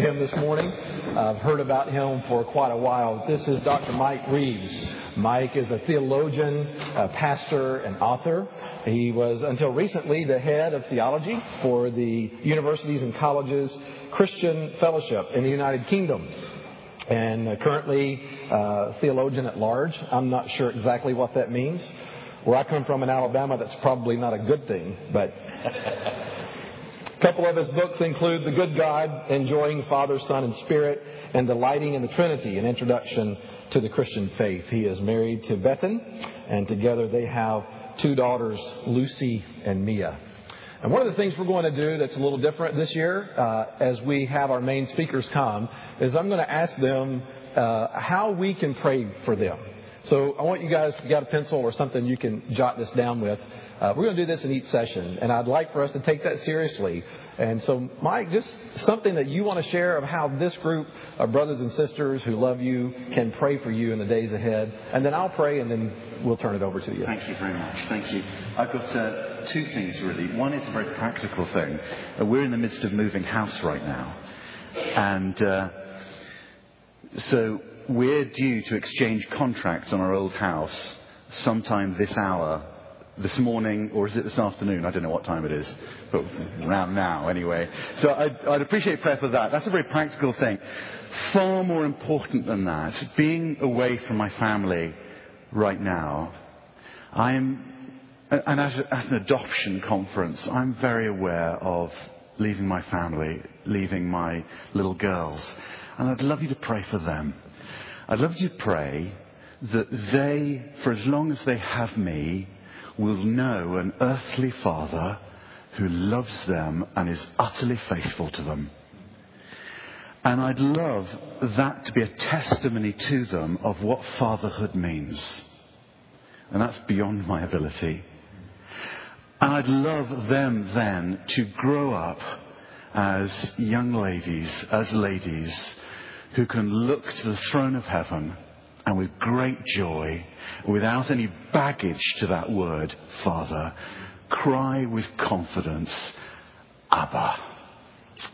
to him this morning. I've heard about him for quite a while. This is Dr. Mike Reeves. Mike is a theologian, a pastor, and author. He was, until recently, the head of theology for the Universities and Colleges Christian Fellowship in the United Kingdom and currently uh, theologian at large. I'm not sure exactly what that means. Where I come from in Alabama, that's probably not a good thing, but a couple of his books include The Good God, Enjoying Father, Son, and Spirit, and Delighting in the Trinity, an introduction to the Christian faith. He is married to Bethan, and together they have two daughters, Lucy and Mia. And one of the things we're going to do that's a little different this year, uh, as we have our main speakers come, is I'm going to ask them uh, how we can pray for them. So I want you guys, you got a pencil or something you can jot this down with, uh, we're going to do this in each session, and I'd like for us to take that seriously. And so, Mike, just something that you want to share of how this group of brothers and sisters who love you can pray for you in the days ahead. And then I'll pray, and then we'll turn it over to you. Thank you very much. Thank you. I've got uh, two things, really. One is a very practical thing. Uh, we're in the midst of moving house right now. And uh, so we're due to exchange contracts on our old house sometime this hour this morning, or is it this afternoon? I don't know what time it is, but around now anyway. So I'd, I'd, appreciate prayer for that. That's a very practical thing. Far more important than that, being away from my family right now, I'm, and as at an adoption conference, I'm very aware of leaving my family, leaving my little girls. And I'd love you to pray for them. I'd love you to pray that they, for as long as they have me, will know an earthly father who loves them and is utterly faithful to them. And I'd love that to be a testimony to them of what fatherhood means. And that's beyond my ability. And I'd love them then to grow up as young ladies, as ladies who can look to the throne of heaven and with great joy, without any baggage to that word, Father, cry with confidence, Abba.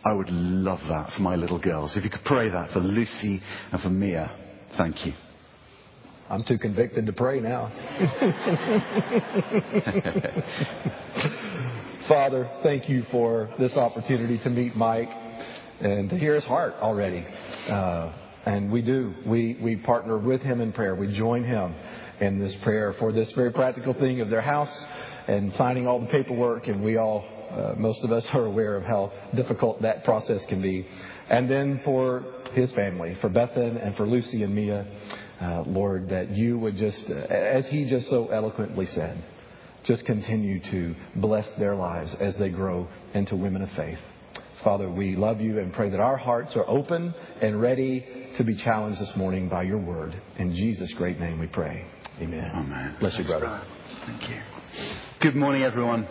I would love that for my little girls. If you could pray that for Lucy and for Mia, thank you. I'm too convicted to pray now. Father, thank you for this opportunity to meet Mike and to hear his heart already. Uh, and we do. We, we partner with him in prayer. We join him in this prayer for this very practical thing of their house and signing all the paperwork. And we all, uh, most of us are aware of how difficult that process can be. And then for his family, for Bethan and for Lucy and Mia, uh, Lord, that you would just, uh, as he just so eloquently said, just continue to bless their lives as they grow into women of faith. Father, we love you and pray that our hearts are open and ready to be challenged this morning by your word. In Jesus' great name we pray. Amen. Amen. Bless you, brother. Thank you. Good morning, everyone.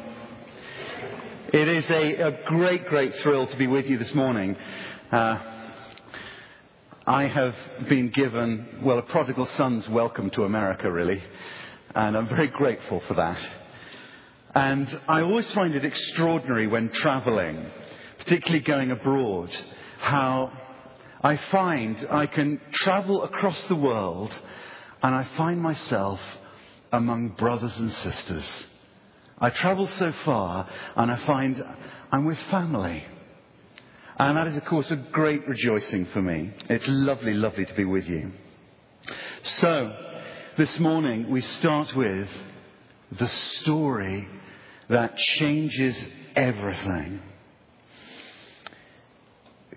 It is a, a great, great thrill to be with you this morning. Uh, I have been given, well, a prodigal son's welcome to America, really, and I'm very grateful for that. And I always find it extraordinary when traveling particularly going abroad, how I find I can travel across the world and I find myself among brothers and sisters. I travel so far and I find I'm with family. And that is, of course, a great rejoicing for me. It's lovely, lovely to be with you. So, this morning we start with the story that changes everything.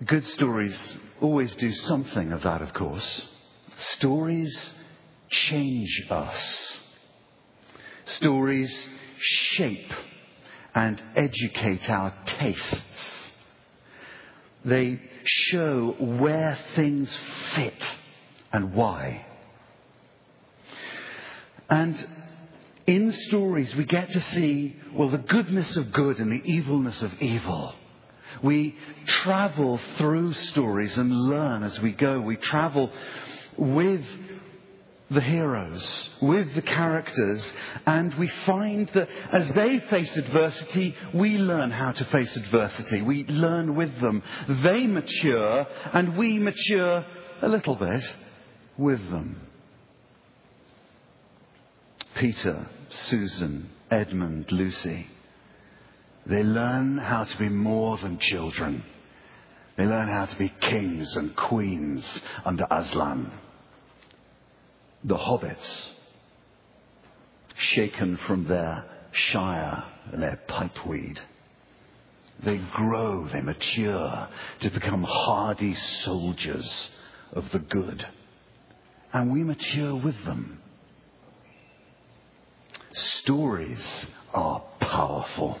Good stories always do something of that, of course. Stories change us. Stories shape and educate our tastes. They show where things fit and why. And in stories, we get to see, well, the goodness of good and the evilness of evil. We travel through stories and learn as we go. We travel with the heroes, with the characters, and we find that as they face adversity, we learn how to face adversity. We learn with them. They mature, and we mature a little bit with them. Peter, Susan, Edmund, Lucy, they learn how to be more than children. They learn how to be kings and queens under Aslan the hobbits, shaken from their shire and their pipeweed. They grow, they mature to become hardy soldiers of the good. And we mature with them. Stories are powerful.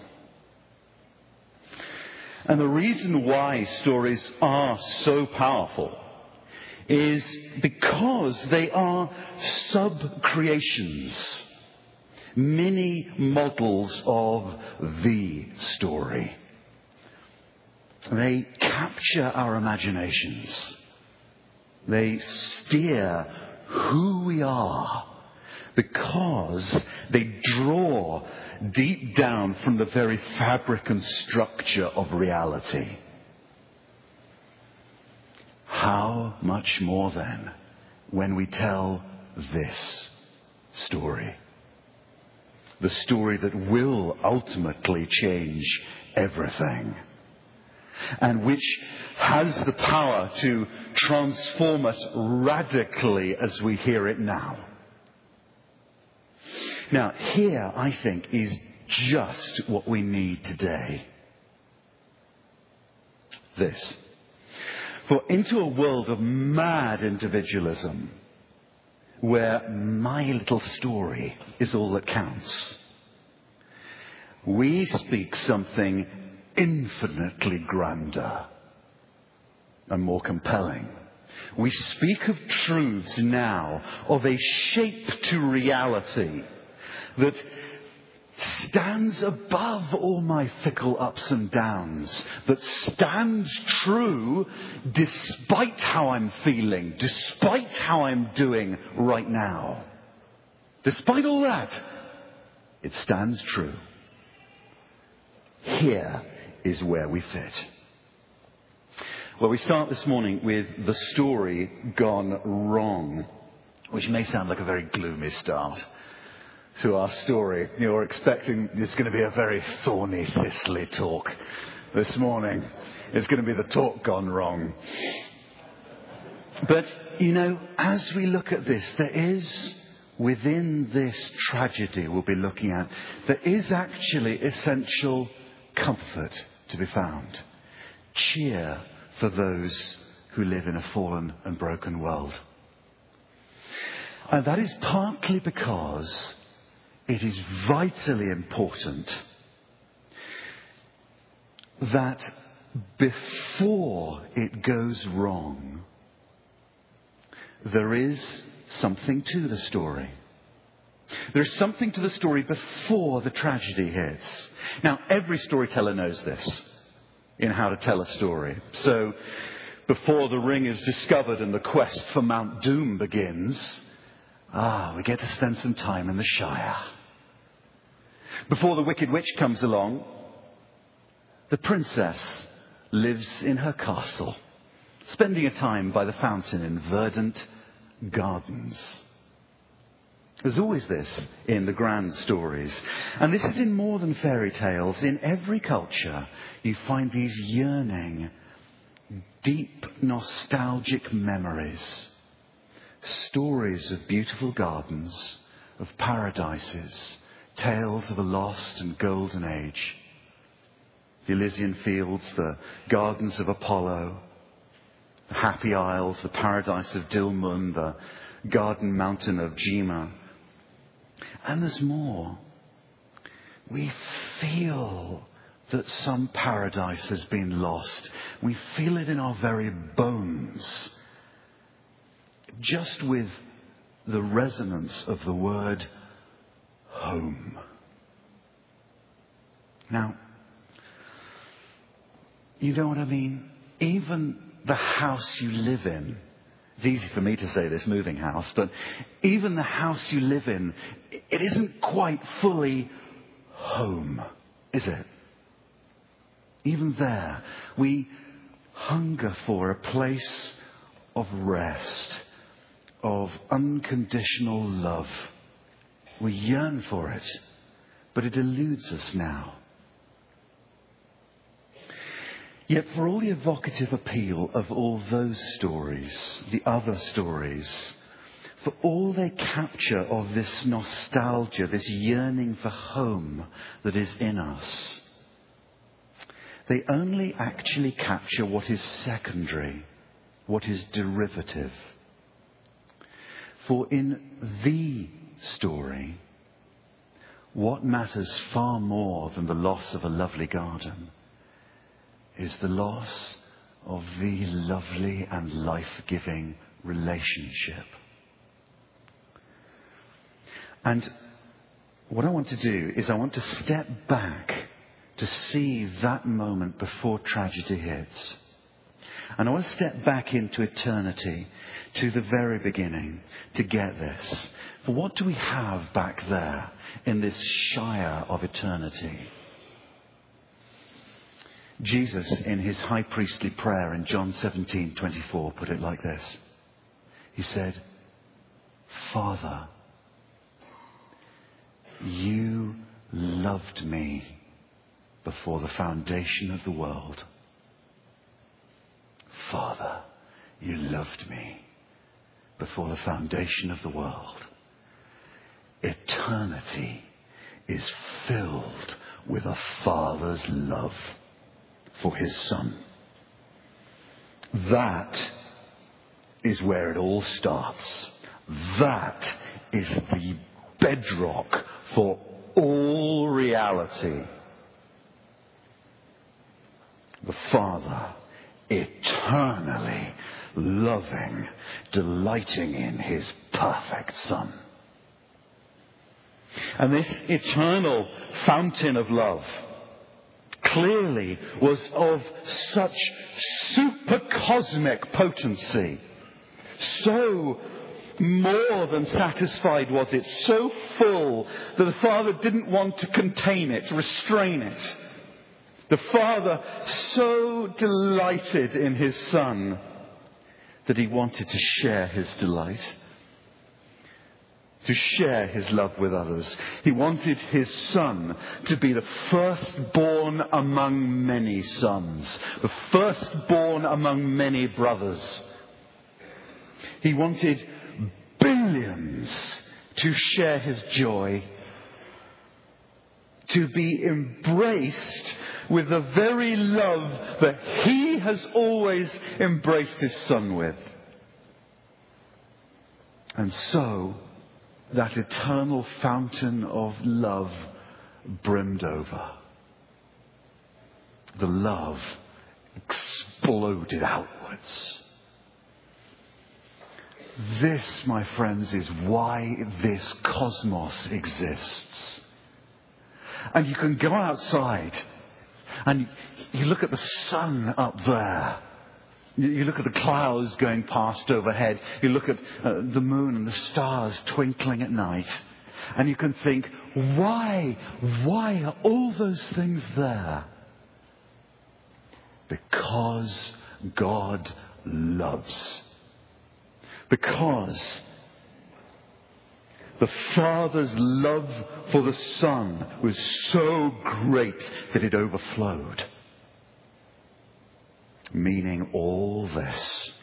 And the reason why stories are so powerful is because they are sub creations, mini models of the story. They capture our imaginations. They steer who we are because they draw deep down from the very fabric and structure of reality. How much more then when we tell this story? The story that will ultimately change everything and which has the power to transform us radically as we hear it now. Now, here, I think, is just what we need today. This. For into a world of mad individualism, where my little story is all that counts, we speak something infinitely grander and more compelling. We speak of truths now of a shape to reality that stands above all my fickle ups and downs, that stands true despite how I'm feeling, despite how I'm doing right now. Despite all that, it stands true. Here is where we fit. Well, we start this morning with the story gone wrong, which may sound like a very gloomy start to our story. You're expecting it's going to be a very thorny, thistly talk this morning. It's going to be the talk gone wrong. But, you know, as we look at this, there is within this tragedy we'll be looking at, there is actually essential comfort to be found. Cheer for those who live in a fallen and broken world. And that is partly because it is vitally important that before it goes wrong, there is something to the story. There's something to the story before the tragedy hits. Now, every storyteller knows this in how to tell a story. So, before the ring is discovered and the quest for Mount Doom begins, ah, we get to spend some time in the Shire. Before the Wicked Witch comes along, the princess lives in her castle, spending a time by the fountain in verdant gardens. There's always this in the grand stories. And this is in more than fairy tales. In every culture, you find these yearning, deep, nostalgic memories. Stories of beautiful gardens, of paradises, tales of a lost and golden age. The Elysian fields, the gardens of Apollo, the happy isles, the paradise of Dilmun, the garden mountain of Jima. And there's more. We feel that some paradise has been lost. We feel it in our very bones. Just with the resonance of the word home. Now, you know what I mean? Even the house you live in It's easy for me to say this moving house, but even the house you live in, it isn't quite fully home, is it? Even there, we hunger for a place of rest, of unconditional love. We yearn for it, but it eludes us now. Yet, for all the evocative appeal of all those stories, the other stories, for all they capture of this nostalgia, this yearning for home that is in us, they only actually capture what is secondary, what is derivative. For in the story, what matters far more than the loss of a lovely garden is the loss of the lovely and life giving relationship. And what I want to do is I want to step back to see that moment before tragedy hits. And I want to step back into eternity, to the very beginning, to get this. For what do we have back there in this shire of eternity? Jesus, in his high priestly prayer in John 17:24, put it like this. He said, Father, you loved me before the foundation of the world. Father, you loved me before the foundation of the world. Eternity is filled with a father's love for his son. That is where it all starts. That is the bedrock for all reality. The Father eternally loving, delighting in his perfect Son. And this eternal fountain of love clearly was of such supercosmic potency. So more than satisfied was it, so full that the Father didn't want to contain it, restrain it. The Father so delighted in His Son that He wanted to share His delight to share his love with others. He wanted his son to be the firstborn among many sons, the firstborn among many brothers. He wanted billions to share his joy, to be embraced with the very love that he has always embraced his son with. And so, that eternal fountain of love brimmed over. The love exploded outwards. This, my friends, is why this cosmos exists. And you can go outside and you look at the sun up there you look at the clouds going past overhead. You look at uh, the moon and the stars twinkling at night. And you can think, why? Why are all those things there? Because God loves. Because the Father's love for the Son was so great that it overflowed meaning all this.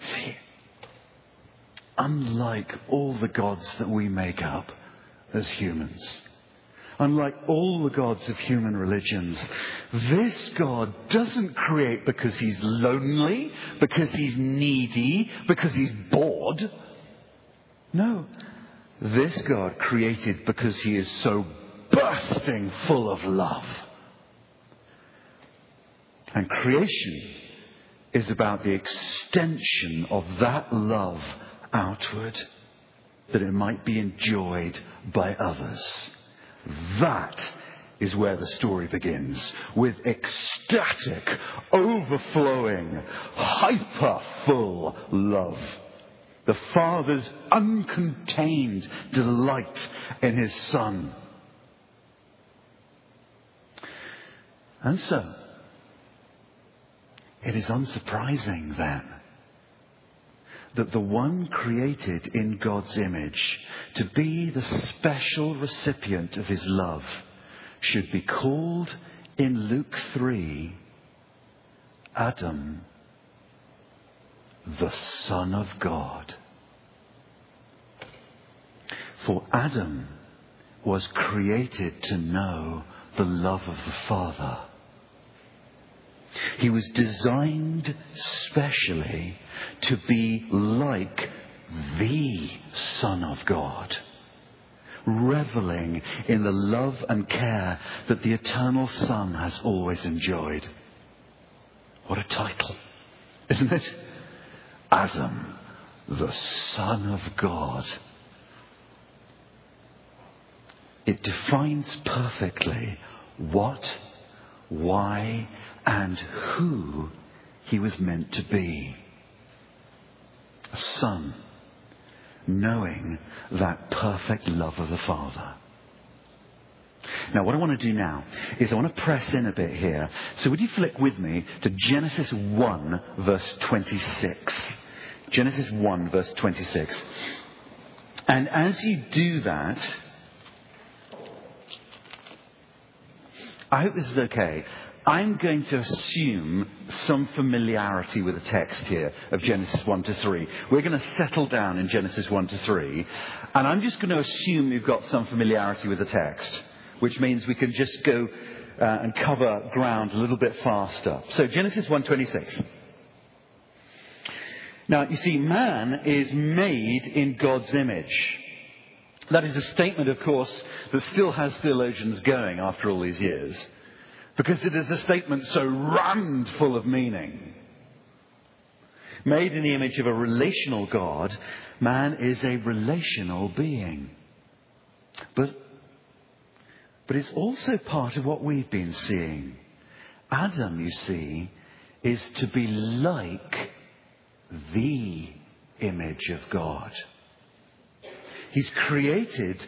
See, unlike all the gods that we make up as humans, unlike all the gods of human religions, this God doesn't create because he's lonely, because he's needy, because he's bored. No. This God created because he is so bursting full of love. And creation is about the extension of that love outward that it might be enjoyed by others. That is where the story begins with ecstatic, overflowing, hyper full love. The Father's uncontained delight in His Son. And so, it is unsurprising then that the one created in God's image to be the special recipient of his love should be called in Luke 3 Adam, the Son of God. For Adam was created to know the love of the Father. He was designed specially to be like the Son of God reveling in the love and care that the eternal Son has always enjoyed. What a title, isn't it? Adam, the Son of God. It defines perfectly what, why, and who he was meant to be. A son knowing that perfect love of the Father. Now, what I want to do now is I want to press in a bit here. So, would you flick with me to Genesis 1, verse 26? Genesis 1, verse 26. And as you do that, I hope this is okay. I'm going to assume some familiarity with the text here of Genesis 1 to 3. We're going to settle down in Genesis 1 to 3, and I'm just going to assume you've got some familiarity with the text, which means we can just go uh, and cover ground a little bit faster. So Genesis 1:26. Now, you see, man is made in God's image. That is a statement, of course, that still has theologians going after all these years because it is a statement so rammed full of meaning. Made in the image of a relational God, man is a relational being. But, but it's also part of what we've been seeing. Adam, you see, is to be like the image of God. He's created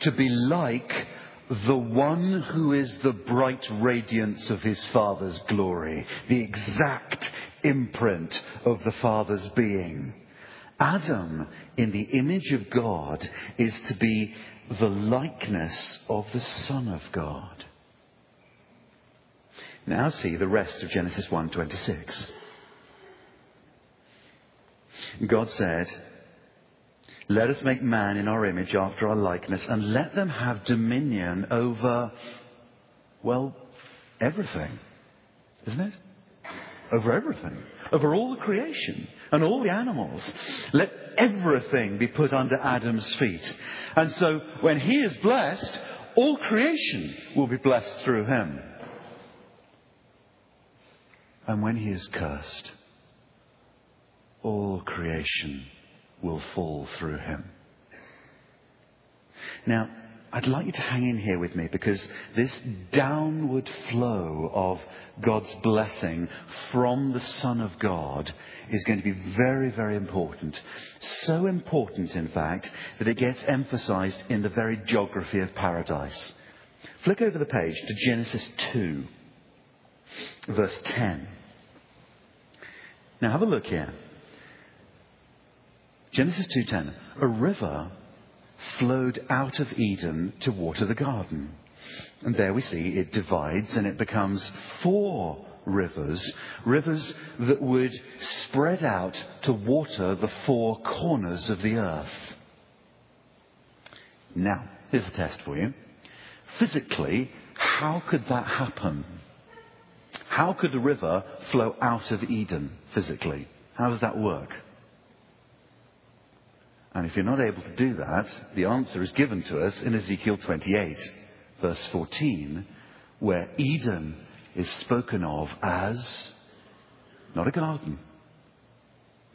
to be like the one who is the bright radiance of his Father's glory, the exact imprint of the Father's being. Adam, in the image of God, is to be the likeness of the Son of God. Now see the rest of Genesis 1:26. God said, let us make man in our image after our likeness and let them have dominion over, well, everything. Isn't it? Over everything. Over all the creation and all the animals. Let everything be put under Adam's feet. And so when he is blessed, all creation will be blessed through him. And when he is cursed, all creation will fall through him. Now, I'd like you to hang in here with me because this downward flow of God's blessing from the Son of God is going to be very, very important. So important, in fact, that it gets emphasized in the very geography of paradise. Flick over the page to Genesis 2, verse 10. Now have a look here. Genesis 2:10 a river flowed out of Eden to water the garden. And there we see it divides and it becomes four rivers, rivers that would spread out to water the four corners of the earth. Now, here's a test for you. Physically, how could that happen? How could a river flow out of Eden physically? How does that work? And if you're not able to do that, the answer is given to us in Ezekiel 28, verse 14, where Eden is spoken of as not a garden.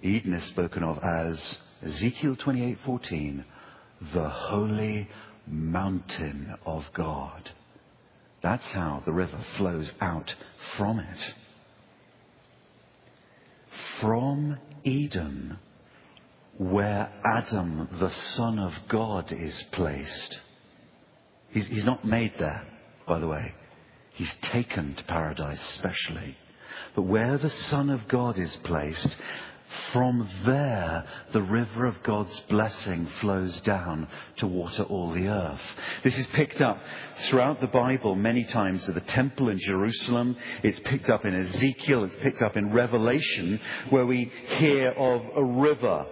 Eden is spoken of as Ezekiel 28:14, the holy mountain of God, That's how the river flows out from it. From Eden, where Adam, the Son of God, is placed. He's, he's not made there, by the way. He's taken to paradise specially. But where the Son of God is placed, from there, the river of God's blessing flows down to water all the earth. This is picked up throughout the Bible many times at the temple in Jerusalem. It's picked up in Ezekiel. It's picked up in Revelation, where we hear of a river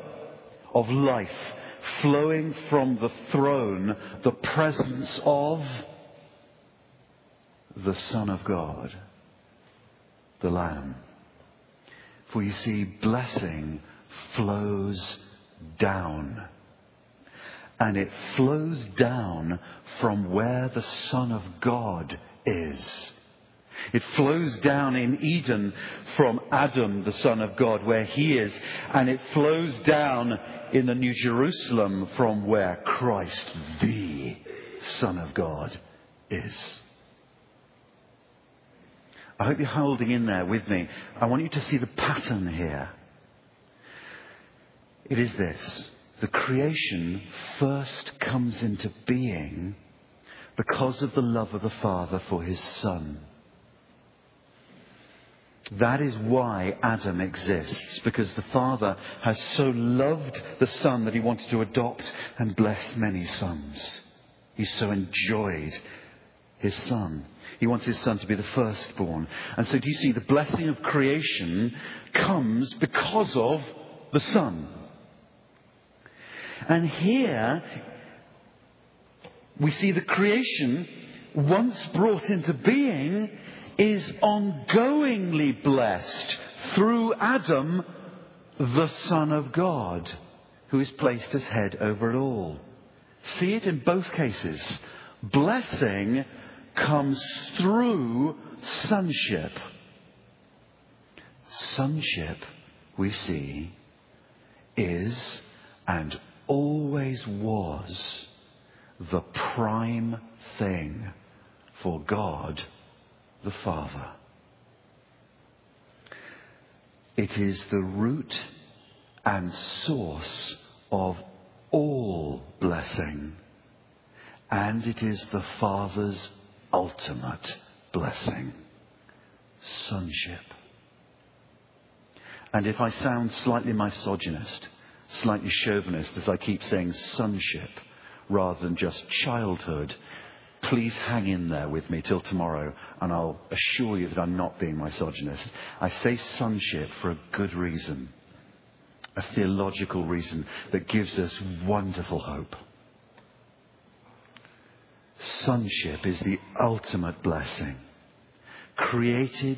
of life flowing from the throne, the presence of the Son of God, the Lamb. For you see, blessing flows down. And it flows down from where the Son of God is. It flows down in Eden from Adam, the Son of God, where he is. And it flows down in the New Jerusalem from where Christ, the Son of God, is. I hope you're holding in there with me. I want you to see the pattern here. It is this. The creation first comes into being because of the love of the Father for his Son. That is why Adam exists, because the Father has so loved the Son that he wanted to adopt and bless many sons. He so enjoyed his Son. He wants his son to be the firstborn. And so do you see the blessing of creation comes because of the son. And here we see the creation once brought into being is ongoingly blessed through Adam, the Son of God, who is placed as head over it all. See it in both cases. Blessing comes through sonship. Sonship, we see, is and always was the prime thing for God the Father. It is the root and source of all blessing, and it is the Father's ultimate blessing sonship. And if I sound slightly misogynist, slightly chauvinist as I keep saying sonship rather than just childhood, please hang in there with me till tomorrow and I'll assure you that I'm not being misogynist. I say sonship for a good reason, a theological reason that gives us wonderful hope. Sonship is the ultimate blessing. Created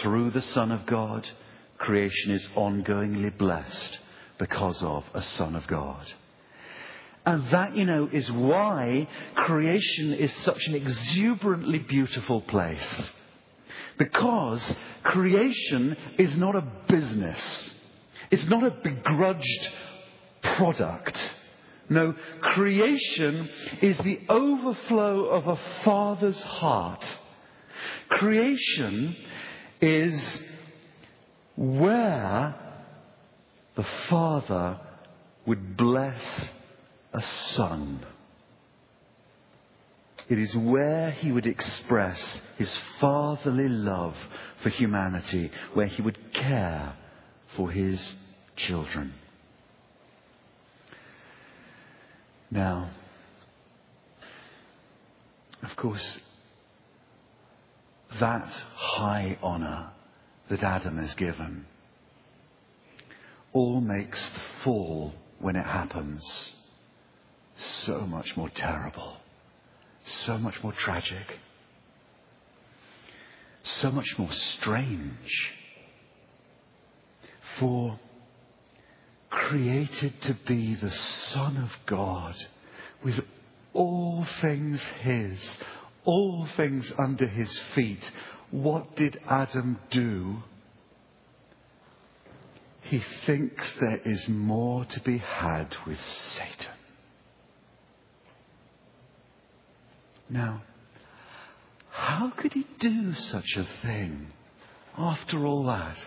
through the Son of God, creation is ongoingly blessed because of a Son of God. And that, you know, is why creation is such an exuberantly beautiful place. Because creation is not a business. It's not a begrudged product. No, creation is the overflow of a father's heart. Creation is where the father would bless a son. It is where he would express his fatherly love for humanity, where he would care for his children. Now, of course, that high honor that Adam is given all makes the fall when it happens so much more terrible, so much more tragic, so much more strange. For created to be the Son of God with all things His, all things under His feet. What did Adam do? He thinks there is more to be had with Satan. Now, how could he do such a thing after all that?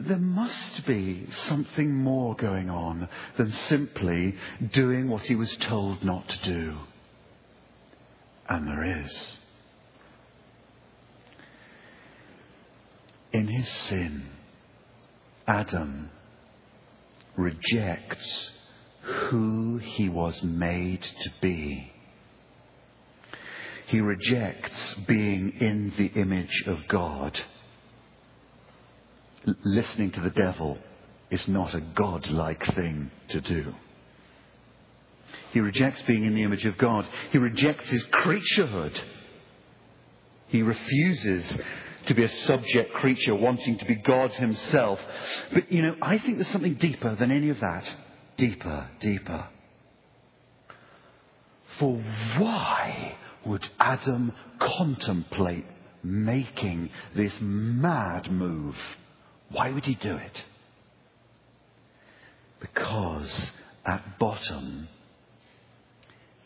There must be something more going on than simply doing what he was told not to do. And there is. In his sin, Adam rejects who he was made to be. He rejects being in the image of God listening to the devil is not a God-like thing to do. He rejects being in the image of God. He rejects his creaturehood. He refuses to be a subject creature wanting to be God himself. But, you know, I think there's something deeper than any of that. Deeper, deeper. For why would Adam contemplate making this mad move? Why would he do it? Because at bottom,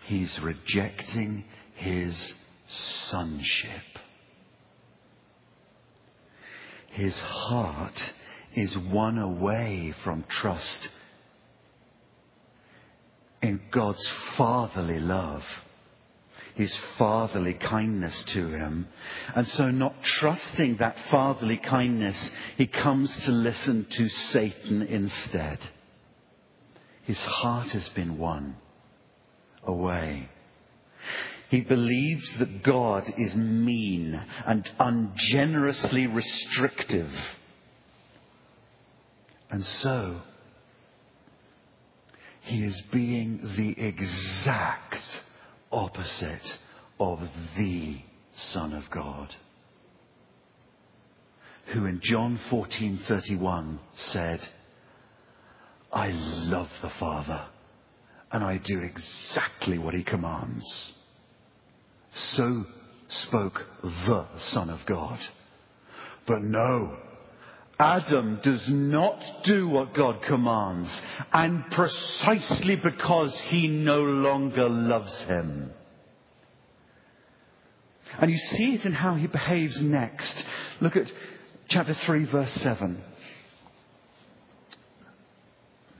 he's rejecting his sonship. His heart is won away from trust in God's fatherly love his fatherly kindness to him. And so, not trusting that fatherly kindness, he comes to listen to Satan instead. His heart has been won away. He believes that God is mean and ungenerously restrictive. And so, he is being the exact opposite of the Son of God. Who in John 14:31 said, I love the Father and I do exactly what he commands. So spoke the Son of God. But no, Adam does not do what God commands, and precisely because he no longer loves him. And you see it in how he behaves next. Look at chapter 3, verse 7.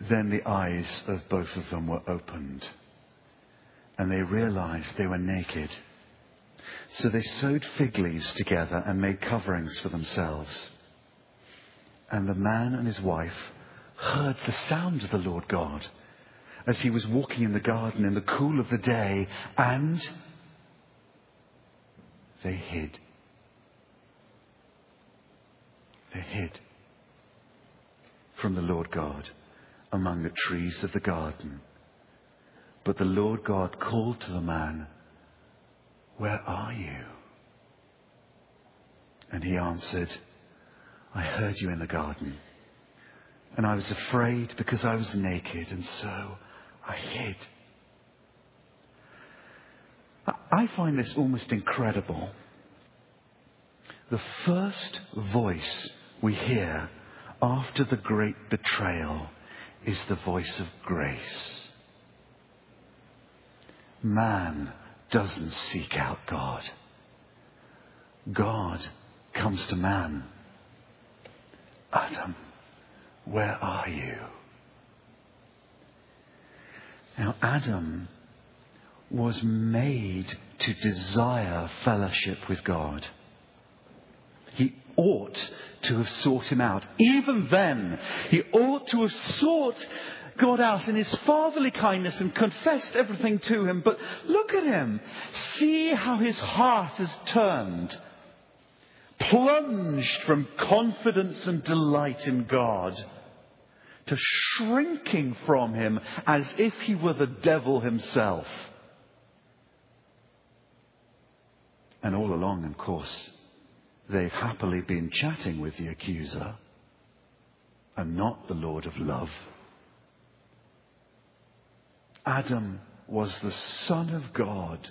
Then the eyes of both of them were opened, and they realized they were naked. So they sewed fig leaves together and made coverings for themselves. And the man and his wife heard the sound of the Lord God as he was walking in the garden in the cool of the day, and they hid. They hid from the Lord God among the trees of the garden. But the Lord God called to the man, Where are you? And he answered, I heard you in the garden. And I was afraid because I was naked, and so I hid. I find this almost incredible. The first voice we hear after the great betrayal is the voice of grace. Man doesn't seek out God. God comes to man Adam, where are you? Now, Adam was made to desire fellowship with God. He ought to have sought him out. Even then, he ought to have sought God out in his fatherly kindness and confessed everything to him. But look at him. See how his heart has turned plunged from confidence and delight in God to shrinking from him as if he were the devil himself. And all along, of course, they've happily been chatting with the accuser and not the Lord of love. Adam was the Son of God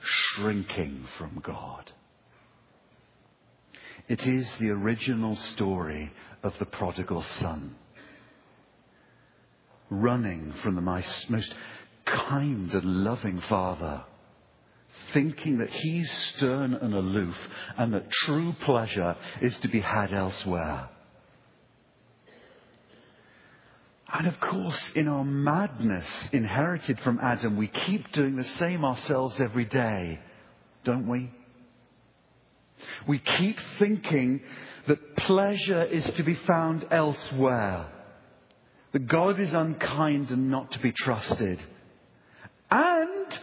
shrinking from God. It is the original story of the prodigal son. Running from the most kind and loving father thinking that he's stern and aloof and that true pleasure is to be had elsewhere. And of course, in our madness inherited from Adam, we keep doing the same ourselves every day, don't we? We keep thinking that pleasure is to be found elsewhere, that God is unkind and not to be trusted. And,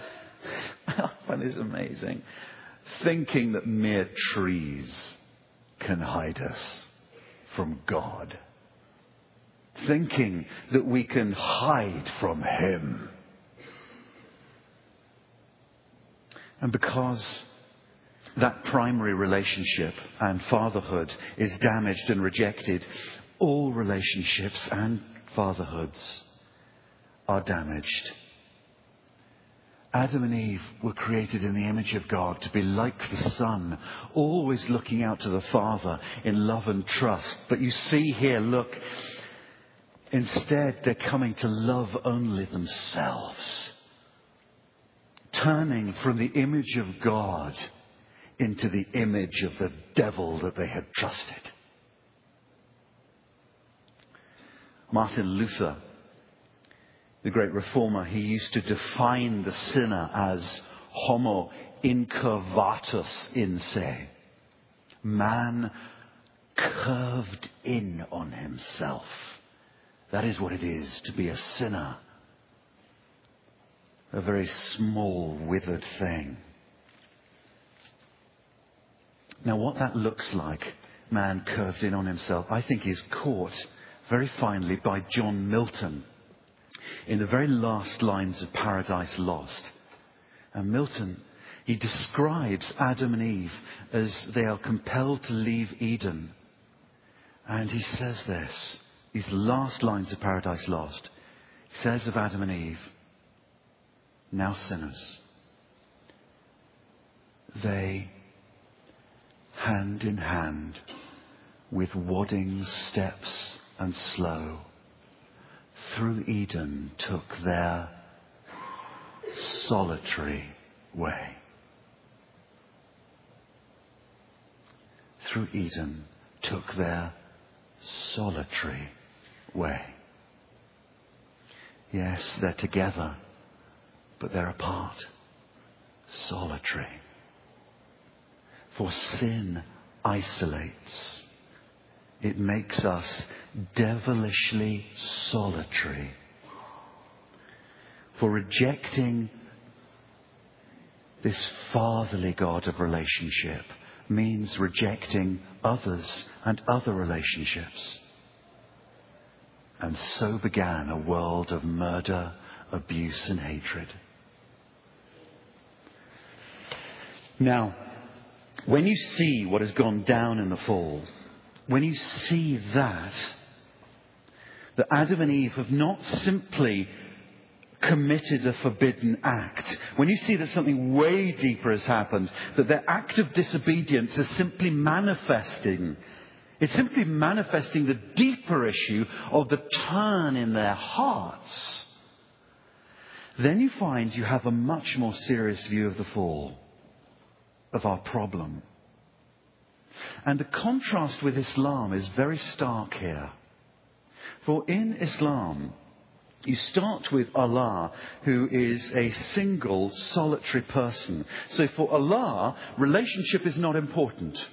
I find this amazing, thinking that mere trees can hide us from God thinking that we can hide from Him. And because that primary relationship and fatherhood is damaged and rejected, all relationships and fatherhoods are damaged. Adam and Eve were created in the image of God to be like the Son, always looking out to the Father in love and trust. But you see here, look, Instead, they're coming to love only themselves, turning from the image of God into the image of the devil that they had trusted. Martin Luther, the great reformer, he used to define the sinner as homo incurvatus in se, man curved in on himself. That is what it is to be a sinner. A very small, withered thing. Now, what that looks like, man curved in on himself, I think is caught very finely by John Milton in the very last lines of Paradise Lost. And Milton, he describes Adam and Eve as they are compelled to leave Eden. And he says this these last lines of Paradise Lost, he says of Adam and Eve, now sinners, they, hand in hand, with wadding steps and slow, through Eden took their solitary way. Through Eden took their solitary way. Yes, they're together, but they're apart, solitary. For sin isolates. It makes us devilishly solitary. For rejecting this fatherly God of relationship means rejecting others and other relationships. And so began a world of murder, abuse, and hatred. Now, when you see what has gone down in the fall, when you see that, that Adam and Eve have not simply committed a forbidden act, when you see that something way deeper has happened, that their act of disobedience is simply manifesting it's simply manifesting the deeper issue of the turn in their hearts. Then you find you have a much more serious view of the fall, of our problem. And the contrast with Islam is very stark here. For in Islam, you start with Allah, who is a single, solitary person. So for Allah, relationship is not important.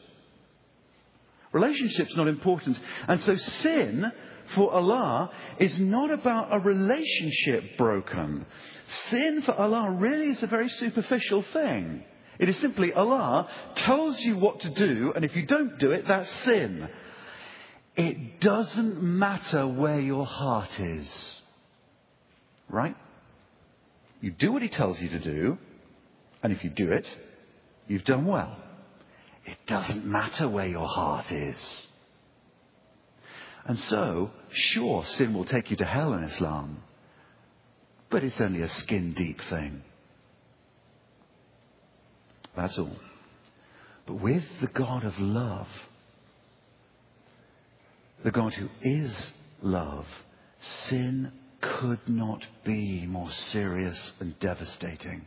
Relationship's not important. And so sin for Allah is not about a relationship broken. Sin for Allah really is a very superficial thing. It is simply Allah tells you what to do, and if you don't do it, that's sin. It doesn't matter where your heart is. Right? You do what He tells you to do, and if you do it, you've done well. It doesn't matter where your heart is. And so, sure, sin will take you to hell in Islam, but it's only a skin deep thing. That's all. But with the God of love, the God who is love, sin could not be more serious and devastating.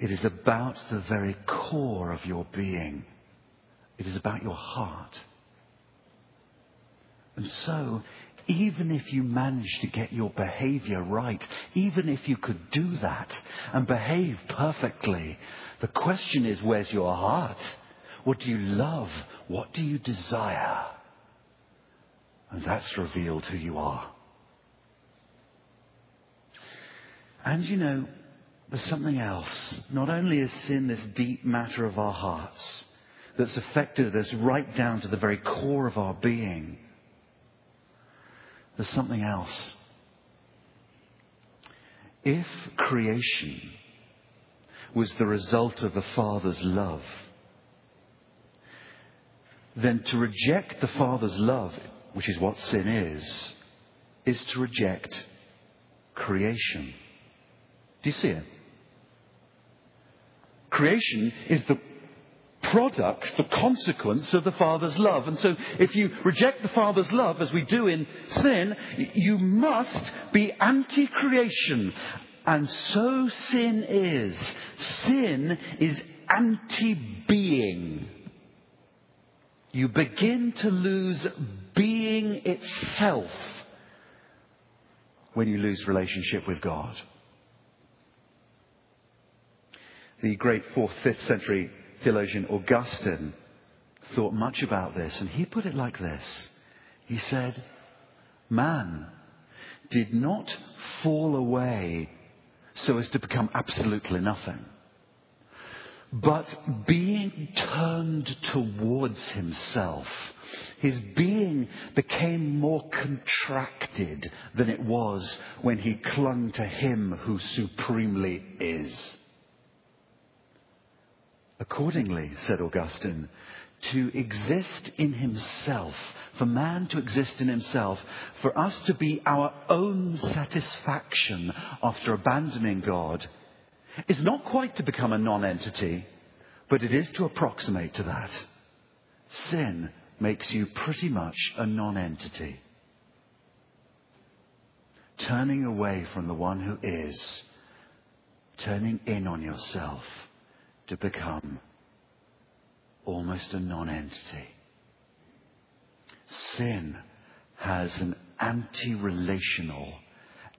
It is about the very core of your being. It is about your heart. And so, even if you manage to get your behavior right, even if you could do that and behave perfectly, the question is where's your heart? What do you love? What do you desire? And that's revealed who you are. And you know, there's something else. Not only is sin this deep matter of our hearts that's affected us right down to the very core of our being, there's something else. If creation was the result of the Father's love, then to reject the Father's love, which is what sin is, is to reject creation. Do you see it? Creation is the product, the consequence of the Father's love. And so if you reject the Father's love, as we do in sin, you must be anti-creation. And so sin is. Sin is anti-being. You begin to lose being itself when you lose relationship with God. The great fourth, fifth century theologian Augustine thought much about this, and he put it like this. He said, Man did not fall away so as to become absolutely nothing. But being turned towards himself, his being became more contracted than it was when he clung to him who supremely is. Accordingly, said Augustine, to exist in himself, for man to exist in himself, for us to be our own satisfaction after abandoning God, is not quite to become a non-entity, but it is to approximate to that. Sin makes you pretty much a non-entity. Turning away from the one who is, turning in on yourself to become almost a non-entity. Sin has an anti-relational,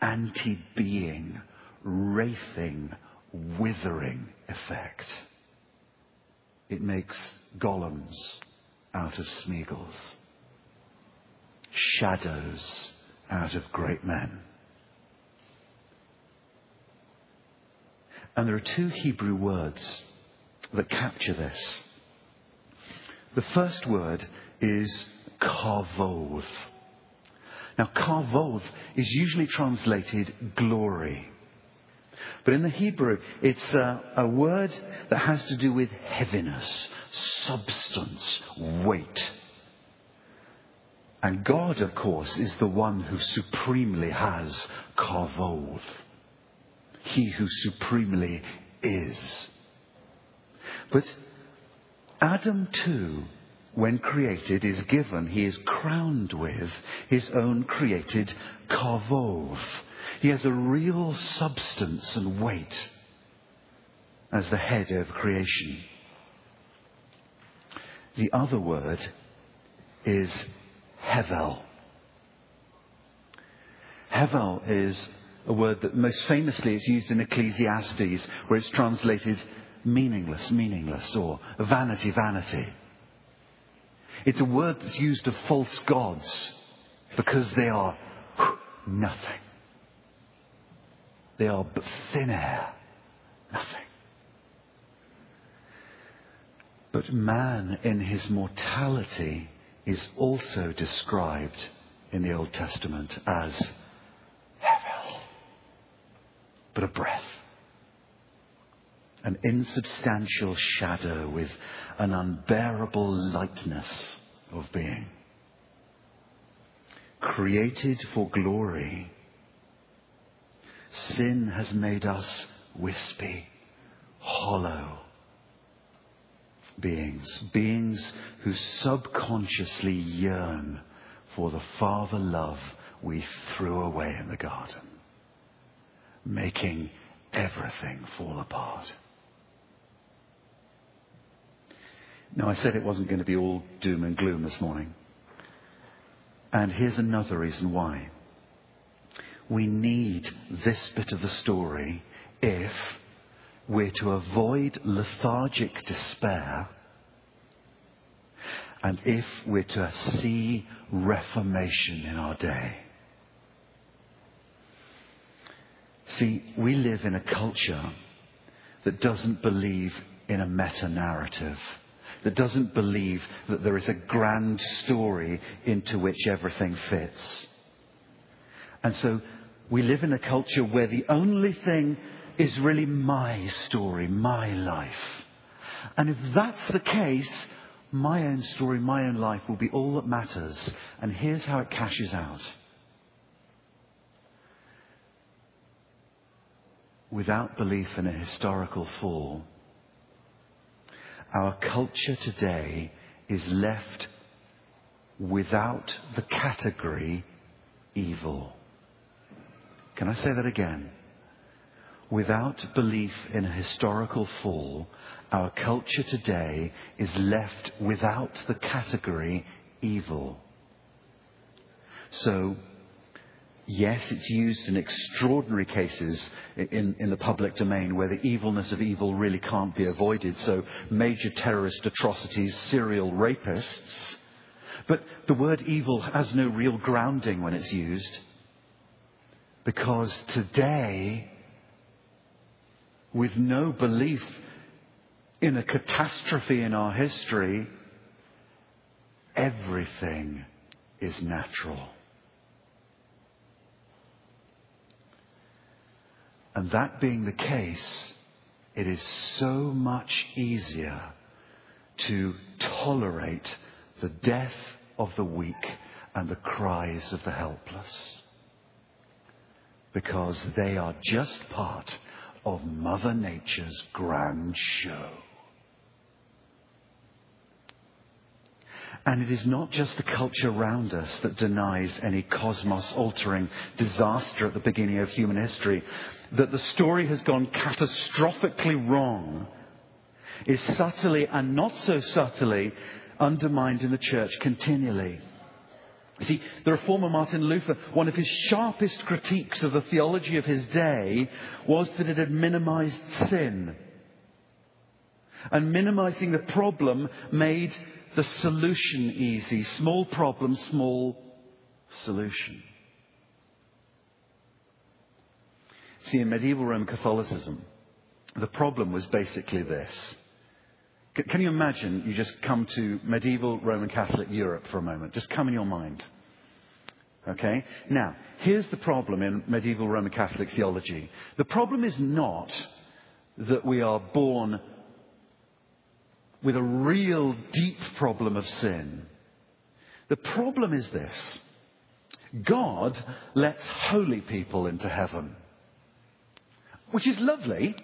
anti-being, wraithing, withering effect. It makes Gollums out of Smeagol's, shadows out of great men. And there are two Hebrew words that capture this. The first word is kavod. Now, kavod is usually translated glory. But in the Hebrew, it's a, a, word that has to do with heaviness, substance, weight. And God, of course, is the one who supremely has kavod. He who supremely is. But Adam too, when created, is given, he is crowned with his own created kavod. He has a real substance and weight as the head of creation. The other word is hevel. Hevel is a word that most famously is used in Ecclesiastes, where it's translated meaningless, meaningless, or vanity, vanity. It's a word that's used of false gods because they are nothing. They are but thin air, nothing. But man in his mortality is also described in the Old Testament as hevel, but a breath an insubstantial shadow with an unbearable lightness of being. Created for glory, sin has made us wispy, hollow beings, beings who subconsciously yearn for the father love we threw away in the garden, making everything fall apart. Now, I said it wasn't going to be all doom and gloom this morning. And here's another reason why. We need this bit of the story if we're to avoid lethargic despair and if we're to see reformation in our day. See, we live in a culture that doesn't believe in a meta narrative, that doesn't believe that there is a grand story into which everything fits. And so we live in a culture where the only thing is really my story, my life. And if that's the case, my own story, my own life will be all that matters. And here's how it cashes out. Without belief in a historical fall, our culture today is left without the category evil. Can I say that again? Without belief in a historical fall, our culture today is left without the category evil. So, yes, it's used in extraordinary cases in, in, the public domain where the evilness of evil really can't be avoided. So, major terrorist atrocities, serial rapists. But the word evil has no real grounding when it's used. Because today, with no belief in a catastrophe in our history, everything is natural. And that being the case, it is so much easier to tolerate the death of the weak and the cries of the helpless because they are just part of Mother Nature's grand show. And it is not just the culture around us that denies any cosmos altering disaster at the beginning of human history. That the story has gone catastrophically wrong is subtly and not so subtly undermined in the church continually. See, the reformer Martin Luther, one of his sharpest critiques of the theology of his day was that it had minimized sin. And minimizing the problem made the solution easy. Small problem, small solution. See, in medieval Roman Catholicism, the problem was basically this. Can you imagine you just come to medieval Roman Catholic Europe for a moment? Just come in your mind. Okay? Now, here's the problem in medieval Roman Catholic theology. The problem is not that we are born with a real deep problem of sin. The problem is this. God lets holy people into heaven. Which is lovely.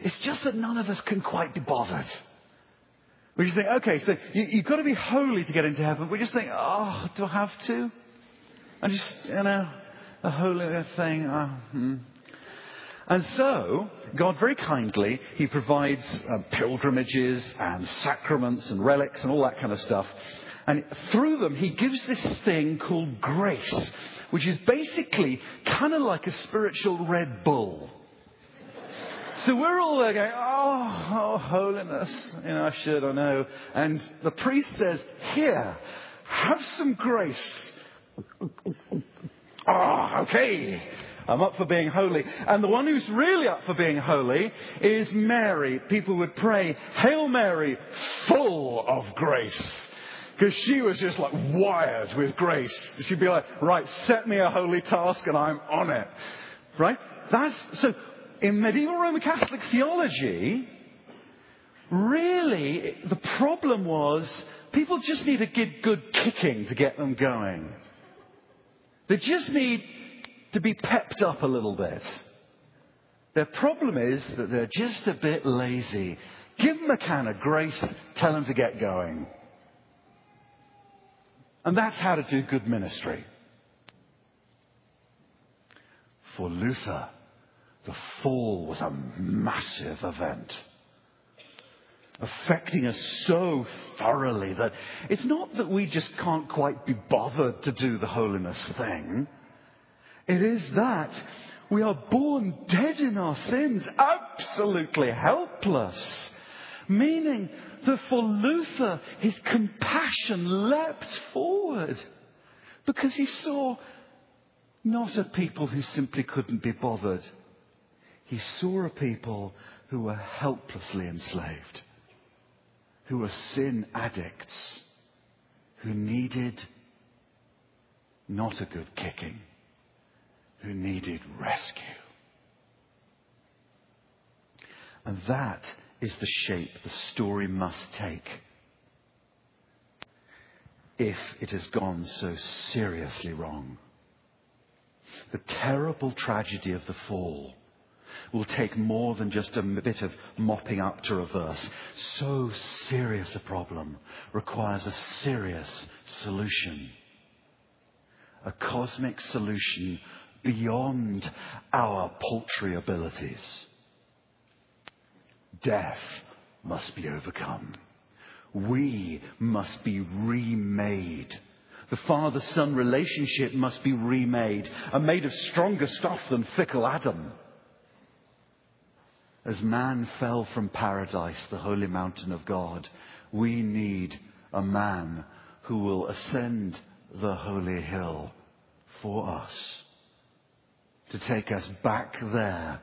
It's just that none of us can quite be bothered. We just think, okay, so you, have got to be holy to get into heaven. We just think, oh, do I have to? I just, you know, a holy thing. Oh, hmm. And so, God very kindly, He provides uh, pilgrimages and sacraments and relics and all that kind of stuff. And through them, He gives this thing called grace, which is basically kind of like a spiritual Red Bull. So we're all there going, oh, oh, holiness. You know, I should, I know. And the priest says, here, have some grace. oh, okay. I'm up for being holy. And the one who's really up for being holy is Mary. People would pray, Hail Mary, full of grace. Because she was just like wired with grace. She'd be like, right, set me a holy task and I'm on it. Right? That's, so in medieval Roman Catholic theology, really, the problem was people just need a good, good kicking to get them going. They just need to be pepped up a little bit. Their problem is that they're just a bit lazy. Give them a can of grace, tell them to get going. And that's how to do good ministry. For Luther, the fall was a massive event. affecting us so thoroughly that it's not that we just can't quite be bothered to do the holiness thing. It is that we are born dead in our sins, absolutely helpless. Meaning that for Luther, his compassion leapt forward because he saw not a people who simply couldn't be bothered. He saw a people who were helplessly enslaved who were sin addicts, who needed not a good kicking, who needed rescue. And that is the shape the story must take if it has gone so seriously wrong. The terrible tragedy of the fall will take more than just a bit of mopping up to reverse. So serious a problem requires a serious solution. A cosmic solution beyond our paltry abilities. Death must be overcome. We must be remade. The father son relationship must be remade and made of stronger stuff than fickle Adam. As man fell from paradise, the holy mountain of God, we need a man who will ascend the holy hill for us to take us back there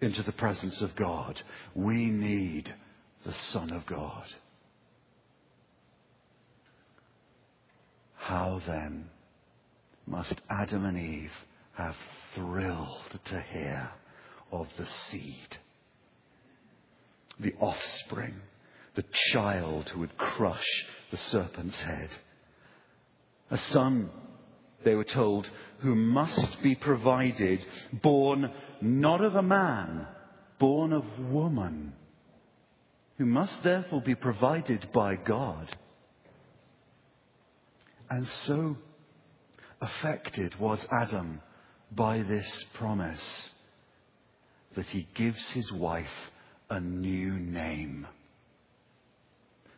into the presence of God. We need the Son of God. How then must Adam and Eve have thrilled to hear of the seed? the offspring, the child who would crush the serpent's head. A son, they were told, who must be provided, born not of a man, born of woman, who must therefore be provided by God. And so affected was Adam by this promise that he gives his wife a new name.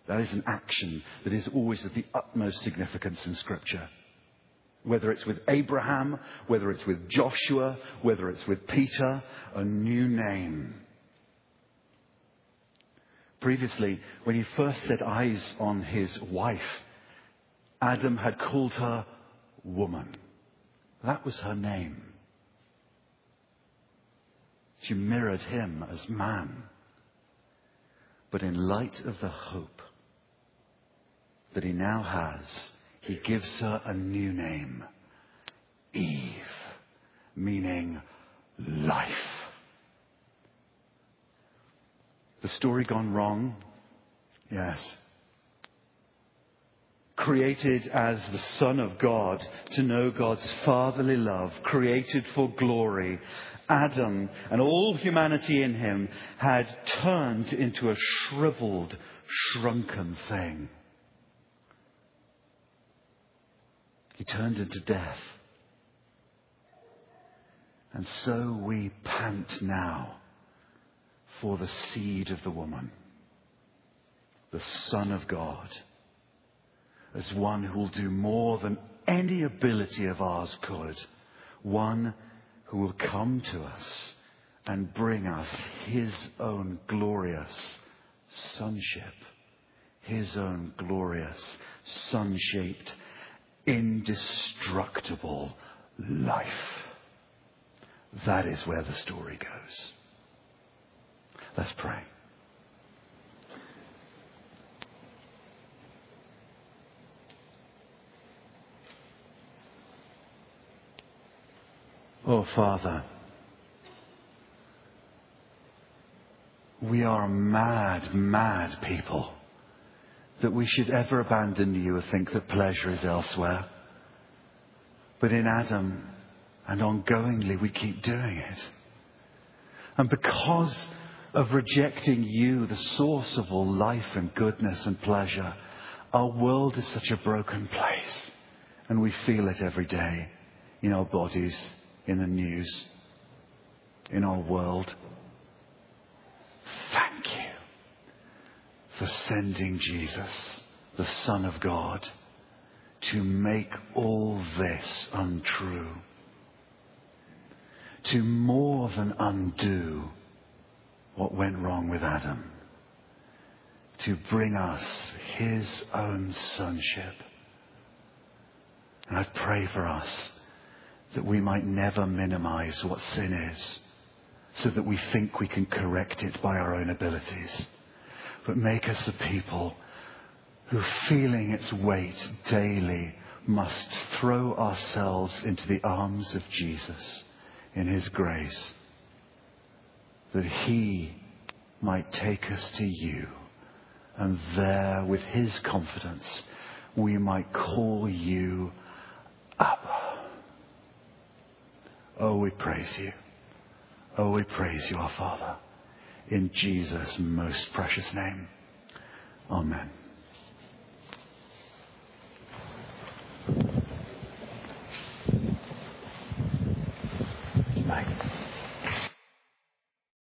That is an action that is always of the utmost significance in Scripture. Whether it's with Abraham, whether it's with Joshua, whether it's with Peter, a new name. Previously, when he first set eyes on his wife, Adam had called her woman. That was her name. She mirrored him as man. But in light of the hope that he now has, he gives her a new name Eve, meaning life. The story gone wrong? Yes. Created as the Son of God to know God's fatherly love, created for glory, Adam and all humanity in him had turned into a shriveled, shrunken thing. He turned into death. And so we pant now for the seed of the woman, the Son of God, as one who will do more than any ability of ours could, one who will come to us and bring us his own glorious sonship, his own glorious sun shaped, indestructible life. That is where the story goes. Let's pray. Oh, Father, we are mad, mad people that we should ever abandon you or think that pleasure is elsewhere. But in Adam and ongoingly, we keep doing it. And because of rejecting you, the source of all life and goodness and pleasure, our world is such a broken place. And we feel it every day in our bodies in the news, in our world. Thank you. For sending Jesus, the Son of God, to make all this untrue. To more than undo what went wrong with Adam. To bring us his own sonship. And I pray for us that we might never minimize what sin is so that we think we can correct it by our own abilities. But make us a people who, feeling its weight daily, must throw ourselves into the arms of Jesus in His grace, that He might take us to you, and there, with His confidence, we might call you Abba. Oh, we praise you. Oh, we praise you, our Father. In Jesus' most precious name. Amen.